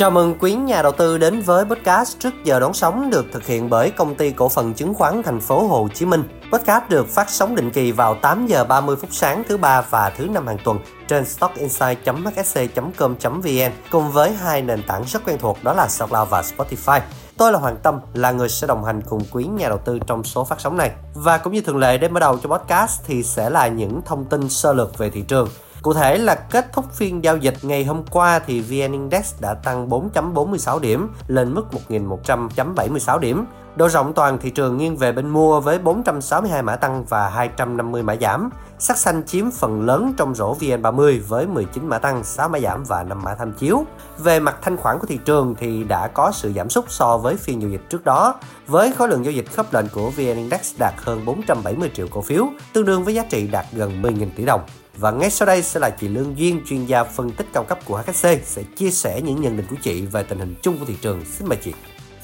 Chào mừng quý nhà đầu tư đến với podcast trước giờ đón sóng được thực hiện bởi công ty cổ phần chứng khoán thành phố Hồ Chí Minh. Podcast được phát sóng định kỳ vào 8 giờ 30 phút sáng thứ ba và thứ năm hàng tuần trên stockinsight.hsc.com.vn cùng với hai nền tảng rất quen thuộc đó là SoundCloud và Spotify. Tôi là Hoàng Tâm, là người sẽ đồng hành cùng quý nhà đầu tư trong số phát sóng này. Và cũng như thường lệ để mở đầu cho podcast thì sẽ là những thông tin sơ lược về thị trường. Cụ thể là kết thúc phiên giao dịch ngày hôm qua thì VN Index đã tăng 4.46 điểm, lên mức 1.100.76 điểm. Độ rộng toàn thị trường nghiêng về bên mua với 462 mã tăng và 250 mã giảm. Sắc xanh chiếm phần lớn trong rổ VN30 với 19 mã tăng, 6 mã giảm và 5 mã tham chiếu. Về mặt thanh khoản của thị trường thì đã có sự giảm sút so với phiên giao dịch trước đó, với khối lượng giao dịch khớp lệnh của VN Index đạt hơn 470 triệu cổ phiếu, tương đương với giá trị đạt gần 10.000 tỷ đồng. Và ngay sau đây sẽ là chị Lương Duyên, chuyên gia phân tích cao cấp của HSC sẽ chia sẻ những nhận định của chị về tình hình chung của thị trường. Xin mời chị.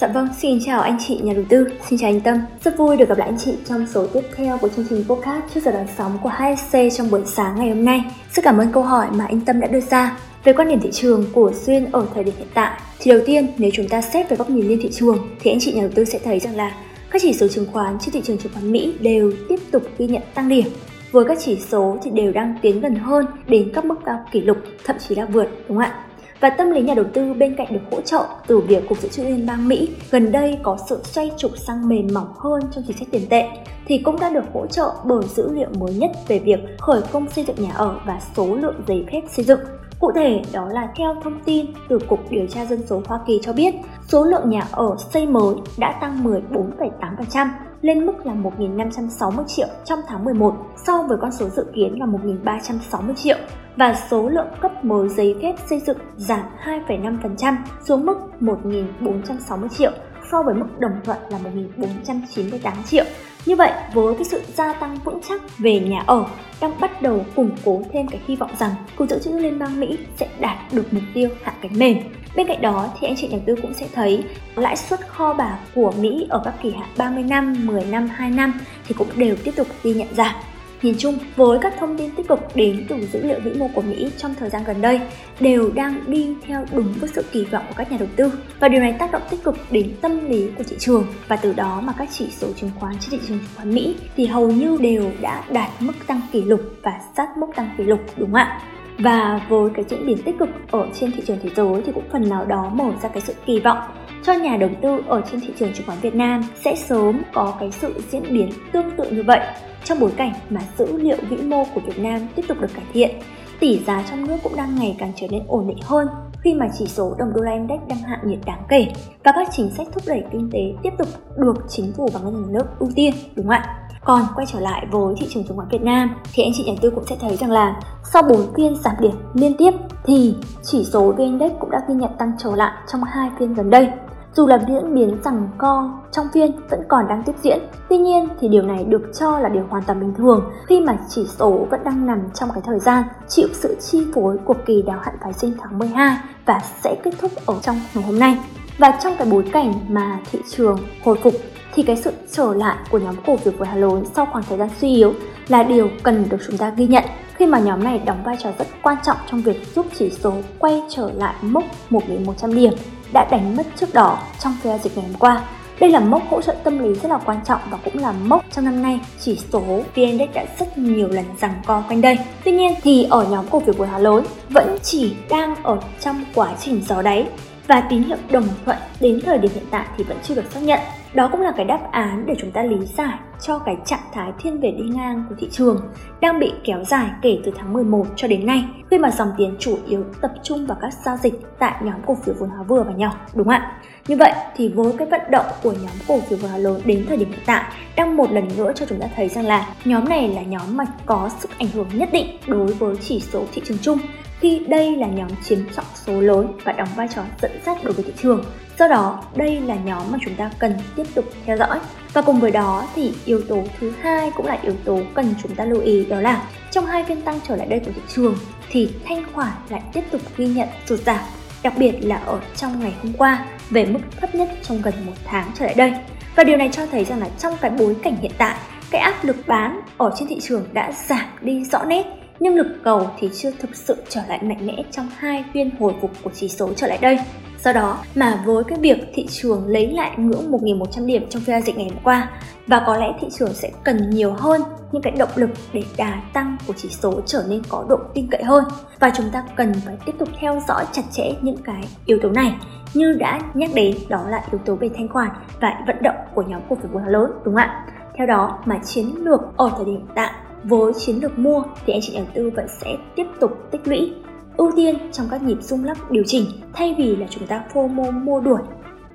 Dạ vâng, xin chào anh chị nhà đầu tư, xin chào anh Tâm. Rất vui được gặp lại anh chị trong số tiếp theo của chương trình podcast trước giờ đón sóng của HSC trong buổi sáng ngày hôm nay. Rất cảm ơn câu hỏi mà anh Tâm đã đưa ra về quan điểm thị trường của Duyên ở thời điểm hiện tại. Thì đầu tiên, nếu chúng ta xét về góc nhìn liên thị trường thì anh chị nhà đầu tư sẽ thấy rằng là các chỉ số chứng khoán trên thị trường chứng khoán Mỹ đều tiếp tục ghi nhận tăng điểm với các chỉ số thì đều đang tiến gần hơn đến các mức cao kỷ lục, thậm chí là vượt, đúng không ạ? Và tâm lý nhà đầu tư bên cạnh được hỗ trợ từ việc Cục Dự trữ Liên bang Mỹ gần đây có sự xoay trục sang mềm mỏng hơn trong chính sách tiền tệ thì cũng đã được hỗ trợ bởi dữ liệu mới nhất về việc khởi công xây dựng nhà ở và số lượng giấy phép xây dựng. Cụ thể, đó là theo thông tin từ Cục Điều tra Dân số Hoa Kỳ cho biết, số lượng nhà ở xây mới đã tăng 14,8% lên mức là 1.560 triệu trong tháng 11 so với con số dự kiến là 1.360 triệu và số lượng cấp mới giấy phép xây dựng giảm 2,5% xuống mức 1.460 triệu so với mức đồng thuận là 1.498 triệu. Như vậy, với cái sự gia tăng vững chắc về nhà ở đang bắt đầu củng cố thêm cái hy vọng rằng Cục Dự trữ Liên bang Mỹ sẽ đạt được mục tiêu hạ cánh mềm. Bên cạnh đó thì anh chị nhà tư cũng sẽ thấy lãi suất kho bạc của Mỹ ở các kỳ hạn 30 năm, 10 năm, 2 năm thì cũng đều tiếp tục ghi nhận giảm. Nhìn chung, với các thông tin tích cực đến từ dữ liệu vĩ mô của Mỹ trong thời gian gần đây đều đang đi theo đúng với sự kỳ vọng của các nhà đầu tư. Và điều này tác động tích cực đến tâm lý của thị trường. Và từ đó mà các chỉ số chứng khoán trên thị trường chứng khoán Mỹ thì hầu như đều đã đạt mức tăng kỷ lục và sát mức tăng kỷ lục đúng không ạ? Và với cái diễn biến tích cực ở trên thị trường thế giới thì cũng phần nào đó mở ra cái sự kỳ vọng cho nhà đầu tư ở trên thị trường chứng khoán Việt Nam sẽ sớm có cái sự diễn biến tương tự như vậy trong bối cảnh mà dữ liệu vĩ mô của Việt Nam tiếp tục được cải thiện, tỷ giá trong nước cũng đang ngày càng trở nên ổn định hơn khi mà chỉ số đồng đô la index đang hạ nhiệt đáng kể và các chính sách thúc đẩy kinh tế tiếp tục được chính phủ và ngân hàng nước ưu tiên, đúng không ạ? Còn quay trở lại với thị trường chứng khoán Việt Nam thì anh chị nhà tư cũng sẽ thấy rằng là sau 4 phiên giảm điểm liên tiếp thì chỉ số VN Index cũng đã ghi nhận tăng trở lại trong hai phiên gần đây dù là diễn biến rằng co trong phiên vẫn còn đang tiếp diễn. Tuy nhiên thì điều này được cho là điều hoàn toàn bình thường khi mà chỉ số vẫn đang nằm trong cái thời gian chịu sự chi phối của kỳ đáo hạn phái sinh tháng 12 và sẽ kết thúc ở trong ngày hôm nay. Và trong cái bối cảnh mà thị trường hồi phục thì cái sự trở lại của nhóm cổ phiếu của Hà Lôi sau khoảng thời gian suy yếu là điều cần được chúng ta ghi nhận khi mà nhóm này đóng vai trò rất quan trọng trong việc giúp chỉ số quay trở lại mốc 1.100 điểm đã đánh mất trước đỏ trong phiên giao dịch ngày hôm qua. Đây là mốc hỗ trợ tâm lý rất là quan trọng và cũng là mốc trong năm nay chỉ số VN Index đã rất nhiều lần rằng co quanh đây. Tuy nhiên thì ở nhóm cổ phiếu của Hà Lối vẫn chỉ đang ở trong quá trình gió đáy và tín hiệu đồng thuận đến thời điểm hiện tại thì vẫn chưa được xác nhận. Đó cũng là cái đáp án để chúng ta lý giải cho cái trạng thái thiên về đi ngang của thị trường đang bị kéo dài kể từ tháng 11 cho đến nay khi mà dòng tiền chủ yếu tập trung vào các giao dịch tại nhóm cổ phiếu vốn hóa vừa và nhỏ, đúng không ạ? Như vậy thì với cái vận động của nhóm cổ phiếu vốn hóa lớn đến thời điểm hiện tại đang một lần nữa cho chúng ta thấy rằng là nhóm này là nhóm mà có sức ảnh hưởng nhất định đối với chỉ số thị trường chung khi đây là nhóm chiếm trọng số lớn và đóng vai trò dẫn dắt đối với thị trường. Do đó, đây là nhóm mà chúng ta cần tiếp tục theo dõi. Và cùng với đó thì yếu tố thứ hai cũng là yếu tố cần chúng ta lưu ý đó là trong hai phiên tăng trở lại đây của thị trường thì thanh khoản lại tiếp tục ghi nhận sụt giảm, đặc biệt là ở trong ngày hôm qua về mức thấp nhất trong gần một tháng trở lại đây. Và điều này cho thấy rằng là trong cái bối cảnh hiện tại, cái áp lực bán ở trên thị trường đã giảm đi rõ nét nhưng lực cầu thì chưa thực sự trở lại mạnh mẽ trong hai phiên hồi phục của chỉ số trở lại đây. Do đó mà với cái việc thị trường lấy lại ngưỡng 1.100 điểm trong phiên giao dịch ngày hôm qua, và có lẽ thị trường sẽ cần nhiều hơn những cái động lực để đà tăng của chỉ số trở nên có độ tin cậy hơn. Và chúng ta cần phải tiếp tục theo dõi chặt chẽ những cái yếu tố này, như đã nhắc đến, đó là yếu tố về thanh khoản và vận động của nhóm cổ phiếu vốn lớn, đúng không ạ? Theo đó mà chiến lược ở thời điểm hiện tại với chiến lược mua thì anh chị nhà đầu tư vẫn sẽ tiếp tục tích lũy ưu tiên trong các nhịp rung lắc điều chỉnh thay vì là chúng ta FOMO mua đuổi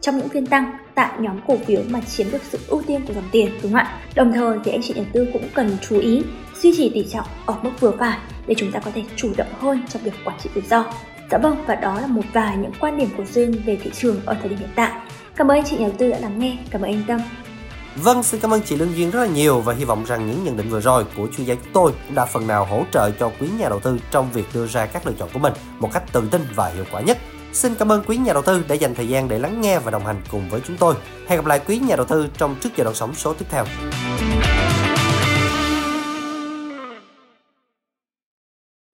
trong những phiên tăng tại nhóm cổ phiếu mà chiếm được sự ưu tiên của dòng tiền đúng không ạ? Đồng thời thì anh chị đầu tư cũng cần chú ý duy trì tỷ trọng ở mức vừa phải để chúng ta có thể chủ động hơn trong việc quản trị rủi ro. Dạ vâng, và đó là một vài những quan điểm của Duyên về thị trường ở thời điểm hiện tại. Cảm ơn anh chị nhà đầu tư đã lắng nghe, cảm ơn anh Tâm. Vâng, xin cảm ơn chị Lương Duyên rất là nhiều và hy vọng rằng những nhận định vừa rồi của chuyên gia chúng tôi cũng đã phần nào hỗ trợ cho quý nhà đầu tư trong việc đưa ra các lựa chọn của mình một cách tự tin và hiệu quả nhất. Xin cảm ơn quý nhà đầu tư đã dành thời gian để lắng nghe và đồng hành cùng với chúng tôi. Hẹn gặp lại quý nhà đầu tư trong trước giờ đầu sóng số tiếp theo.